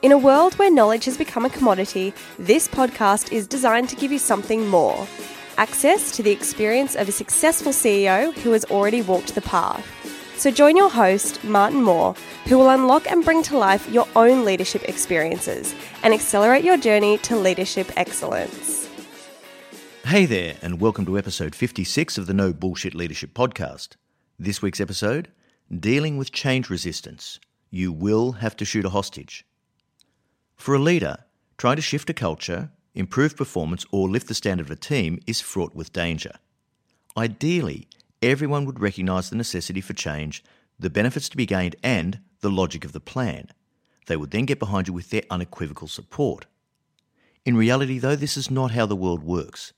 In a world where knowledge has become a commodity, this podcast is designed to give you something more access to the experience of a successful CEO who has already walked the path. So join your host, Martin Moore, who will unlock and bring to life your own leadership experiences and accelerate your journey to leadership excellence. Hey there, and welcome to episode 56 of the No Bullshit Leadership Podcast. This week's episode Dealing with Change Resistance. You will have to shoot a hostage. For a leader, trying to shift a culture, improve performance, or lift the standard of a team is fraught with danger. Ideally, everyone would recognise the necessity for change, the benefits to be gained, and the logic of the plan. They would then get behind you with their unequivocal support. In reality, though, this is not how the world works.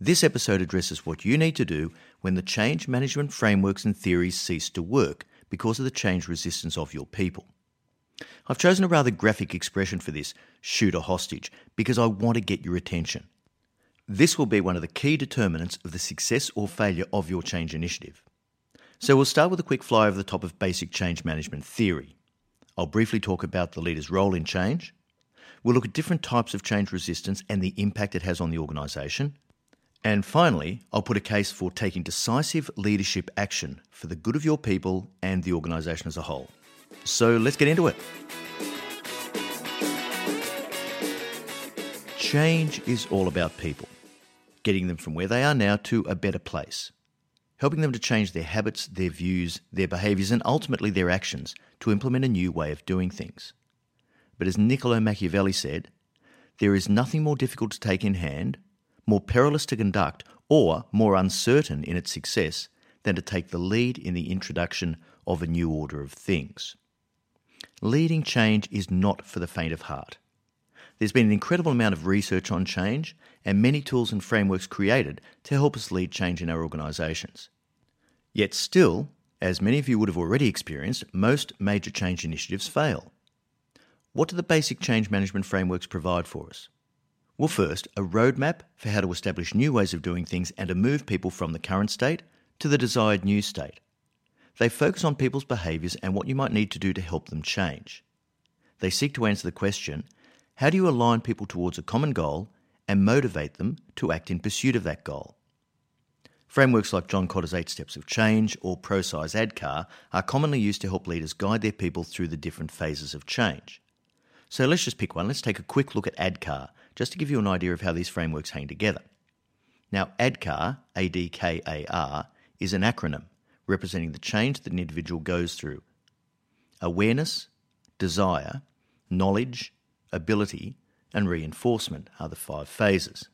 This episode addresses what you need to do when the change management frameworks and theories cease to work because of the change resistance of your people. I've chosen a rather graphic expression for this shoot a hostage because I want to get your attention. This will be one of the key determinants of the success or failure of your change initiative. So we'll start with a quick fly over the top of basic change management theory. I'll briefly talk about the leader's role in change. We'll look at different types of change resistance and the impact it has on the organisation. And finally, I'll put a case for taking decisive leadership action for the good of your people and the organisation as a whole. So let's get into it. Change is all about people, getting them from where they are now to a better place, helping them to change their habits, their views, their behaviours, and ultimately their actions to implement a new way of doing things. But as Niccolo Machiavelli said, there is nothing more difficult to take in hand, more perilous to conduct, or more uncertain in its success than to take the lead in the introduction of a new order of things. Leading change is not for the faint of heart. There's been an incredible amount of research on change and many tools and frameworks created to help us lead change in our organisations. Yet still, as many of you would have already experienced, most major change initiatives fail. What do the basic change management frameworks provide for us? Well, first, a roadmap for how to establish new ways of doing things and to move people from the current state to the desired new state. They focus on people's behaviours and what you might need to do to help them change. They seek to answer the question how do you align people towards a common goal and motivate them to act in pursuit of that goal? Frameworks like John Kotter's Eight Steps of Change or Prosci ADKAR are commonly used to help leaders guide their people through the different phases of change. So let's just pick one. Let's take a quick look at ADKAR, just to give you an idea of how these frameworks hang together. Now, ADKAR, A-D-K-A-R, is an acronym representing the change that an individual goes through. Awareness, desire, knowledge, ability, and reinforcement are the five phases.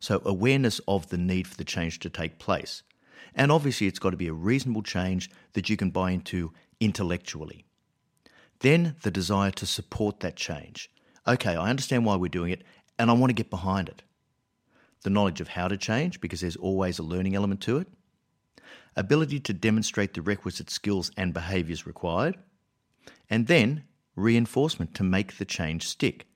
So, awareness of the need for the change to take place. And obviously, it's got to be a reasonable change that you can buy into intellectually. Then, the desire to support that change. Okay, I understand why we're doing it, and I want to get behind it. The knowledge of how to change, because there's always a learning element to it. Ability to demonstrate the requisite skills and behaviours required. And then, reinforcement to make the change stick.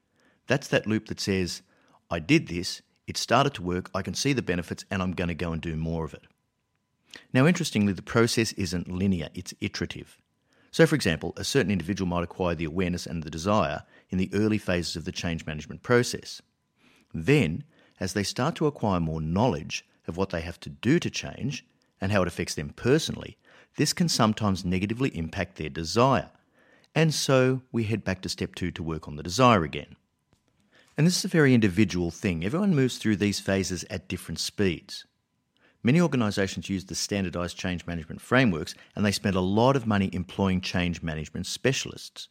That's that loop that says, I did this, it started to work, I can see the benefits, and I'm going to go and do more of it. Now, interestingly, the process isn't linear, it's iterative. So, for example, a certain individual might acquire the awareness and the desire in the early phases of the change management process. Then, as they start to acquire more knowledge of what they have to do to change and how it affects them personally, this can sometimes negatively impact their desire. And so we head back to step two to work on the desire again. And this is a very individual thing. Everyone moves through these phases at different speeds. Many organisations use the standardised change management frameworks and they spend a lot of money employing change management specialists.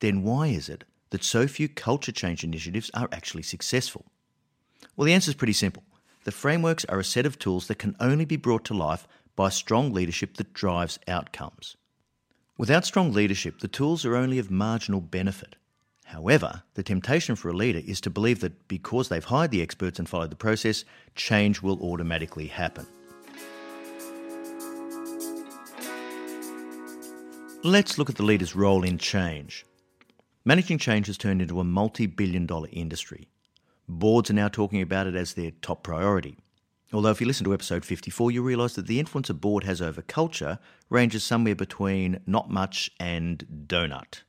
Then why is it that so few culture change initiatives are actually successful? Well, the answer is pretty simple. The frameworks are a set of tools that can only be brought to life by strong leadership that drives outcomes. Without strong leadership, the tools are only of marginal benefit. However, the temptation for a leader is to believe that because they've hired the experts and followed the process, change will automatically happen. Let's look at the leader's role in change. Managing change has turned into a multi billion dollar industry. Boards are now talking about it as their top priority. Although, if you listen to episode 54, you'll realise that the influence a board has over culture ranges somewhere between not much and donut.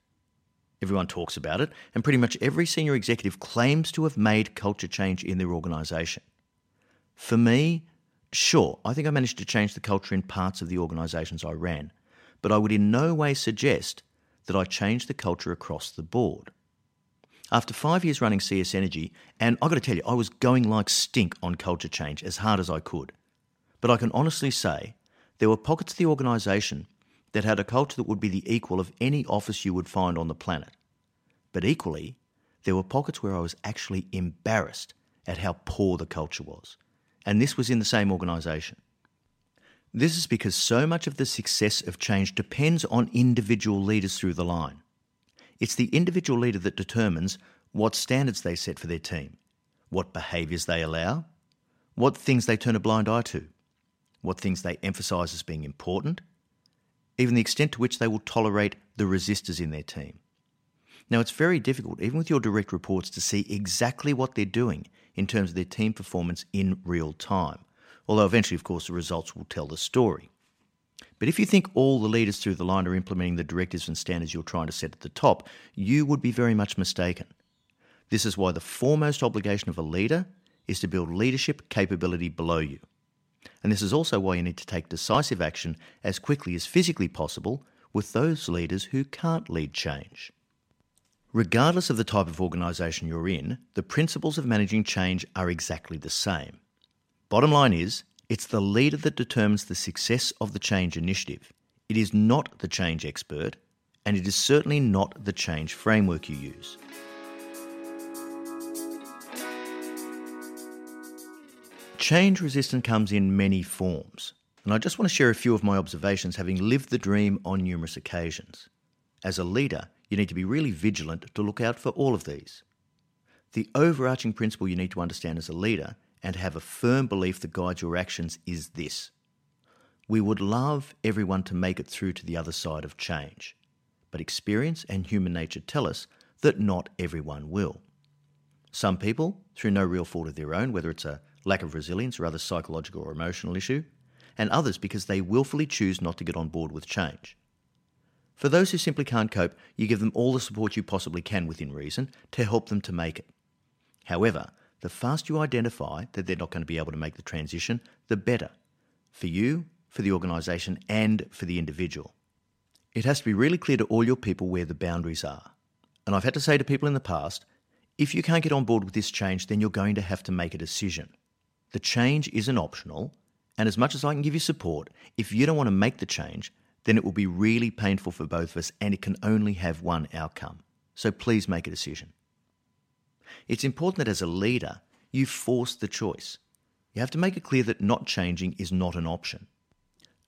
Everyone talks about it, and pretty much every senior executive claims to have made culture change in their organisation. For me, sure, I think I managed to change the culture in parts of the organisations I ran, but I would in no way suggest that I changed the culture across the board. After five years running CS Energy, and I've got to tell you, I was going like stink on culture change as hard as I could. But I can honestly say there were pockets of the organisation that had a culture that would be the equal of any office you would find on the planet. But equally, there were pockets where I was actually embarrassed at how poor the culture was. And this was in the same organisation. This is because so much of the success of change depends on individual leaders through the line. It's the individual leader that determines what standards they set for their team, what behaviours they allow, what things they turn a blind eye to, what things they emphasise as being important, even the extent to which they will tolerate the resistors in their team. Now, it's very difficult, even with your direct reports, to see exactly what they're doing in terms of their team performance in real time, although eventually, of course, the results will tell the story. But if you think all the leaders through the line are implementing the directives and standards you're trying to set at the top, you would be very much mistaken. This is why the foremost obligation of a leader is to build leadership capability below you. And this is also why you need to take decisive action as quickly as physically possible with those leaders who can't lead change. Regardless of the type of organisation you're in, the principles of managing change are exactly the same. Bottom line is, it's the leader that determines the success of the change initiative. It is not the change expert, and it is certainly not the change framework you use. Change resistance comes in many forms. And I just want to share a few of my observations having lived the dream on numerous occasions. As a leader, you need to be really vigilant to look out for all of these. The overarching principle you need to understand as a leader and have a firm belief that guides your actions is this. We would love everyone to make it through to the other side of change, but experience and human nature tell us that not everyone will. Some people, through no real fault of their own, whether it's a lack of resilience or other psychological or emotional issue, and others because they willfully choose not to get on board with change. For those who simply can't cope, you give them all the support you possibly can within reason to help them to make it. However, the faster you identify that they're not going to be able to make the transition, the better. For you, for the organisation, and for the individual. It has to be really clear to all your people where the boundaries are. And I've had to say to people in the past if you can't get on board with this change, then you're going to have to make a decision. The change isn't optional, and as much as I can give you support, if you don't want to make the change, then it will be really painful for both of us and it can only have one outcome. So please make a decision. It's important that as a leader, you force the choice. You have to make it clear that not changing is not an option.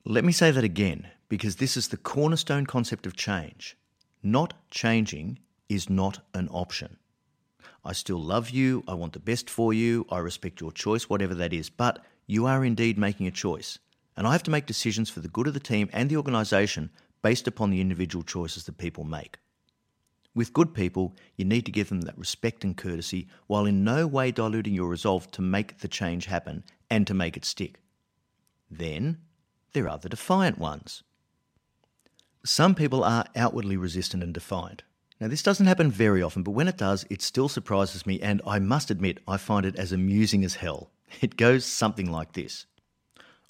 Let me say that again, because this is the cornerstone concept of change. Not changing is not an option. I still love you, I want the best for you, I respect your choice, whatever that is, but you are indeed making a choice and I have to make decisions for the good of the team and the organisation based upon the individual choices that people make. With good people, you need to give them that respect and courtesy while in no way diluting your resolve to make the change happen and to make it stick. Then, there are the defiant ones. Some people are outwardly resistant and defiant. Now, this doesn't happen very often, but when it does, it still surprises me, and I must admit, I find it as amusing as hell. It goes something like this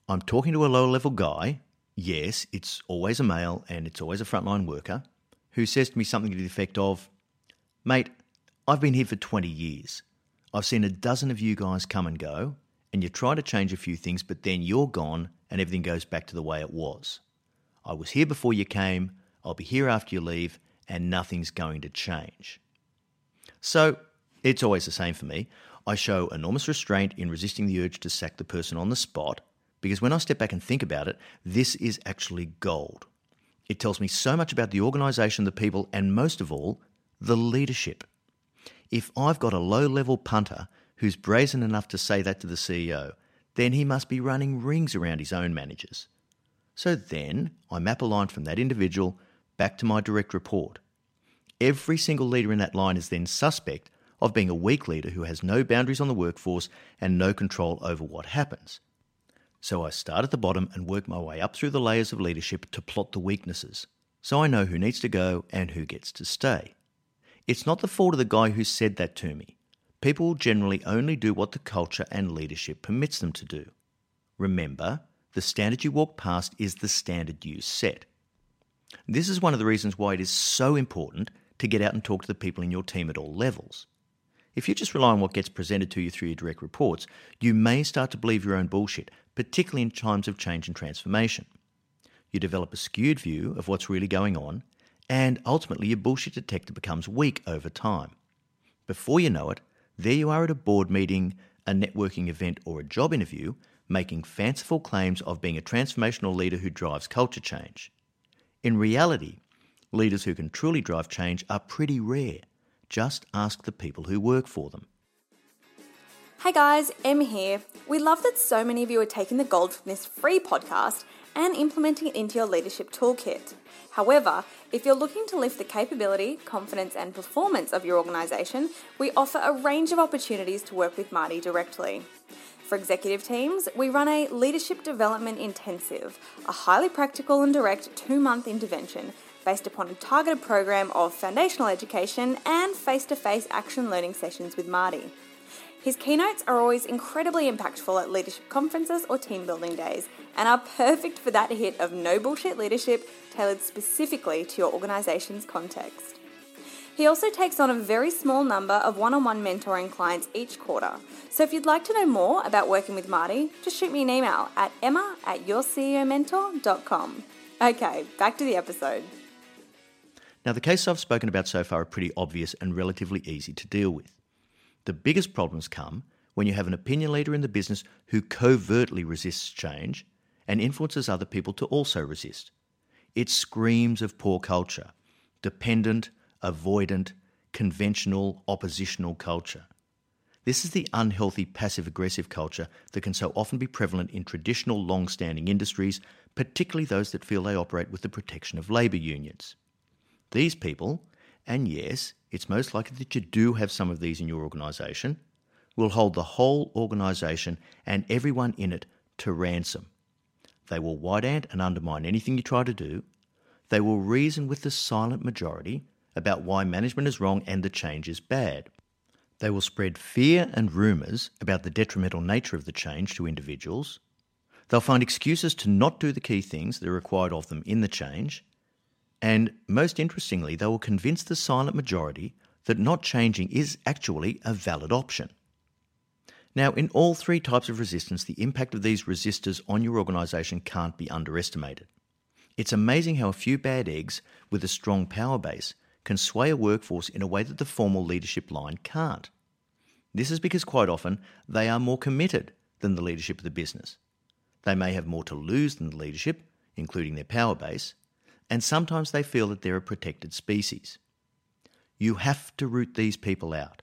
I'm talking to a lower level guy. Yes, it's always a male and it's always a frontline worker who says to me something to the effect of, Mate, I've been here for 20 years. I've seen a dozen of you guys come and go, and you try to change a few things, but then you're gone and everything goes back to the way it was. I was here before you came, I'll be here after you leave, and nothing's going to change. So, it's always the same for me. I show enormous restraint in resisting the urge to sack the person on the spot because when I step back and think about it, this is actually gold. It tells me so much about the organisation, the people, and most of all, the leadership. If I've got a low level punter who's brazen enough to say that to the CEO, then he must be running rings around his own managers. So then I map a line from that individual back to my direct report. Every single leader in that line is then suspect of being a weak leader who has no boundaries on the workforce and no control over what happens. So I start at the bottom and work my way up through the layers of leadership to plot the weaknesses, so I know who needs to go and who gets to stay. It's not the fault of the guy who said that to me. People generally only do what the culture and leadership permits them to do. Remember, the standard you walk past is the standard you set. This is one of the reasons why it is so important to get out and talk to the people in your team at all levels. If you just rely on what gets presented to you through your direct reports, you may start to believe your own bullshit, particularly in times of change and transformation. You develop a skewed view of what's really going on, and ultimately your bullshit detector becomes weak over time. Before you know it, there you are at a board meeting, a networking event, or a job interview, making fanciful claims of being a transformational leader who drives culture change. In reality, leaders who can truly drive change are pretty rare just ask the people who work for them. Hey guys, Em here. We love that so many of you are taking the gold from this free podcast and implementing it into your leadership toolkit. However, if you're looking to lift the capability, confidence, and performance of your organisation, we offer a range of opportunities to work with Marty directly. For executive teams, we run a leadership development intensive, a highly practical and direct two month intervention based upon a targeted program of foundational education and face to face action learning sessions with Marty. His keynotes are always incredibly impactful at leadership conferences or team building days and are perfect for that hit of no bullshit leadership tailored specifically to your organisation's context. He also takes on a very small number of one on one mentoring clients each quarter. So if you'd like to know more about working with Marty, just shoot me an email at emma at yourceomentor.com. Okay, back to the episode. Now, the cases I've spoken about so far are pretty obvious and relatively easy to deal with. The biggest problems come when you have an opinion leader in the business who covertly resists change and influences other people to also resist. It screams of poor culture, dependent, avoidant, conventional, oppositional culture. This is the unhealthy passive aggressive culture that can so often be prevalent in traditional long standing industries, particularly those that feel they operate with the protection of labour unions. These people, and yes, it's most likely that you do have some of these in your organisation, will hold the whole organisation and everyone in it to ransom. They will white ant and undermine anything you try to do. They will reason with the silent majority about why management is wrong and the change is bad. They will spread fear and rumours about the detrimental nature of the change to individuals. They'll find excuses to not do the key things that are required of them in the change. And most interestingly, they will convince the silent majority that not changing is actually a valid option. Now, in all three types of resistance, the impact of these resistors on your organisation can't be underestimated. It's amazing how a few bad eggs with a strong power base can sway a workforce in a way that the formal leadership line can't. This is because quite often they are more committed than the leadership of the business. They may have more to lose than the leadership, including their power base, and sometimes they feel that they're a protected species. You have to root these people out.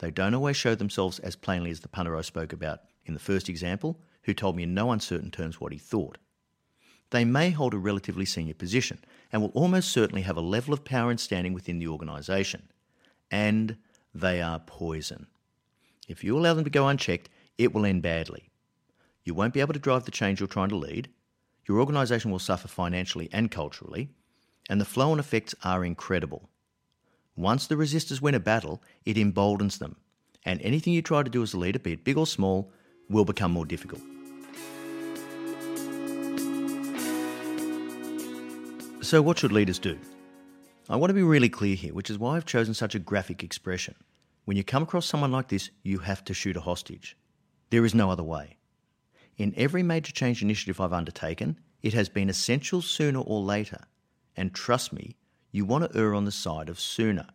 They don't always show themselves as plainly as the punter I spoke about in the first example, who told me in no uncertain terms what he thought. They may hold a relatively senior position and will almost certainly have a level of power and standing within the organisation. And they are poison. If you allow them to go unchecked, it will end badly. You won't be able to drive the change you're trying to lead, your organisation will suffer financially and culturally, and the flow on effects are incredible. Once the resistors win a battle, it emboldens them, and anything you try to do as a leader, be it big or small, will become more difficult. So, what should leaders do? I want to be really clear here, which is why I've chosen such a graphic expression. When you come across someone like this, you have to shoot a hostage. There is no other way. In every major change initiative I've undertaken, it has been essential sooner or later. And trust me, you want to err on the side of sooner.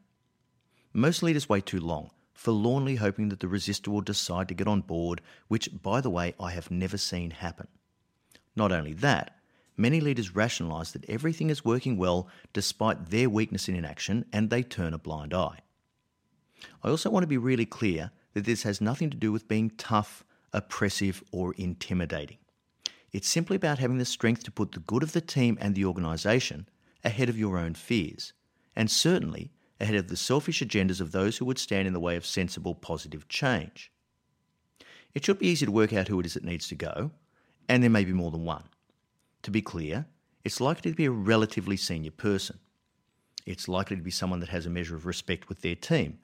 Most leaders wait too long, forlornly hoping that the resistor will decide to get on board, which, by the way, I have never seen happen. Not only that, many leaders rationalise that everything is working well despite their weakness in inaction and they turn a blind eye. I also want to be really clear that this has nothing to do with being tough, oppressive, or intimidating. It's simply about having the strength to put the good of the team and the organisation ahead of your own fears, and certainly ahead of the selfish agendas of those who would stand in the way of sensible, positive change. It should be easy to work out who it is that needs to go, and there may be more than one. To be clear, it's likely to be a relatively senior person. It's likely to be someone that has a measure of respect with their team,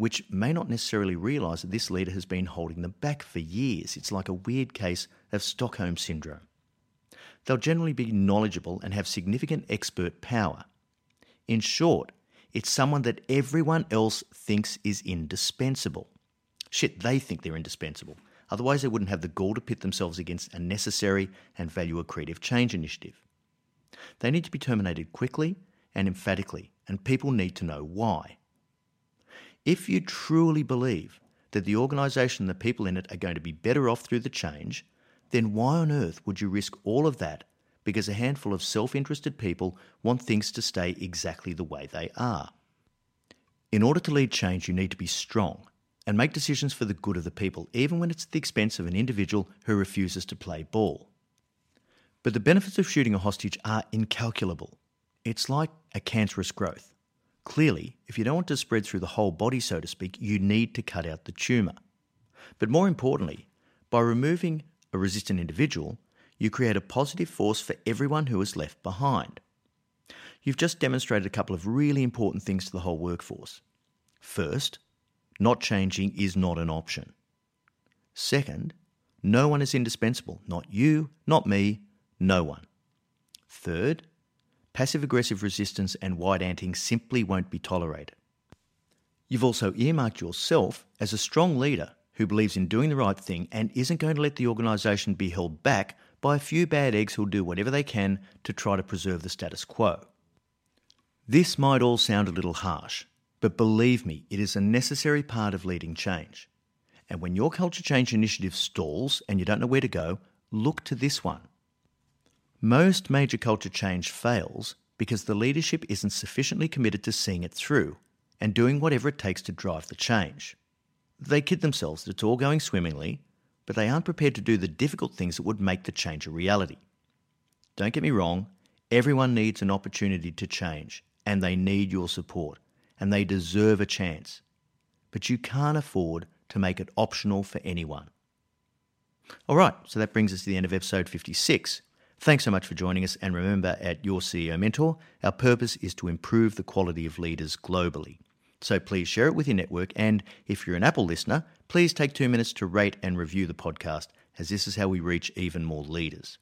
which may not necessarily realise that this leader has been holding them back for years. It's like a weird case of Stockholm Syndrome. They'll generally be knowledgeable and have significant expert power. In short, it's someone that everyone else thinks is indispensable. Shit, they think they're indispensable. Otherwise, they wouldn't have the gall to pit themselves against a necessary and value accretive change initiative. They need to be terminated quickly and emphatically, and people need to know why. If you truly believe that the organisation and the people in it are going to be better off through the change, then why on earth would you risk all of that because a handful of self interested people want things to stay exactly the way they are? In order to lead change, you need to be strong and make decisions for the good of the people, even when it's at the expense of an individual who refuses to play ball. But the benefits of shooting a hostage are incalculable. It's like a cancerous growth. Clearly, if you don't want to spread through the whole body, so to speak, you need to cut out the tumour. But more importantly, by removing a resistant individual, you create a positive force for everyone who is left behind. You've just demonstrated a couple of really important things to the whole workforce. First, not changing is not an option. Second, no one is indispensable. Not you, not me, no one. Third, passive aggressive resistance and white anting simply won't be tolerated. You've also earmarked yourself as a strong leader who believes in doing the right thing and isn't going to let the organisation be held back by a few bad eggs who'll do whatever they can to try to preserve the status quo. This might all sound a little harsh, but believe me, it is a necessary part of leading change. And when your culture change initiative stalls and you don't know where to go, look to this one. Most major culture change fails because the leadership isn't sufficiently committed to seeing it through and doing whatever it takes to drive the change. They kid themselves that it's all going swimmingly, but they aren't prepared to do the difficult things that would make the change a reality. Don't get me wrong, everyone needs an opportunity to change, and they need your support, and they deserve a chance. But you can't afford to make it optional for anyone. All right, so that brings us to the end of episode 56. Thanks so much for joining us, and remember at Your CEO Mentor, our purpose is to improve the quality of leaders globally. So please share it with your network, and if you're an Apple listener, please take two minutes to rate and review the podcast, as this is how we reach even more leaders.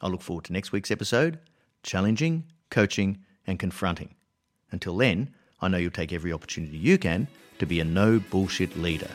I look forward to next week's episode challenging, coaching, and confronting. Until then, I know you'll take every opportunity you can to be a no bullshit leader.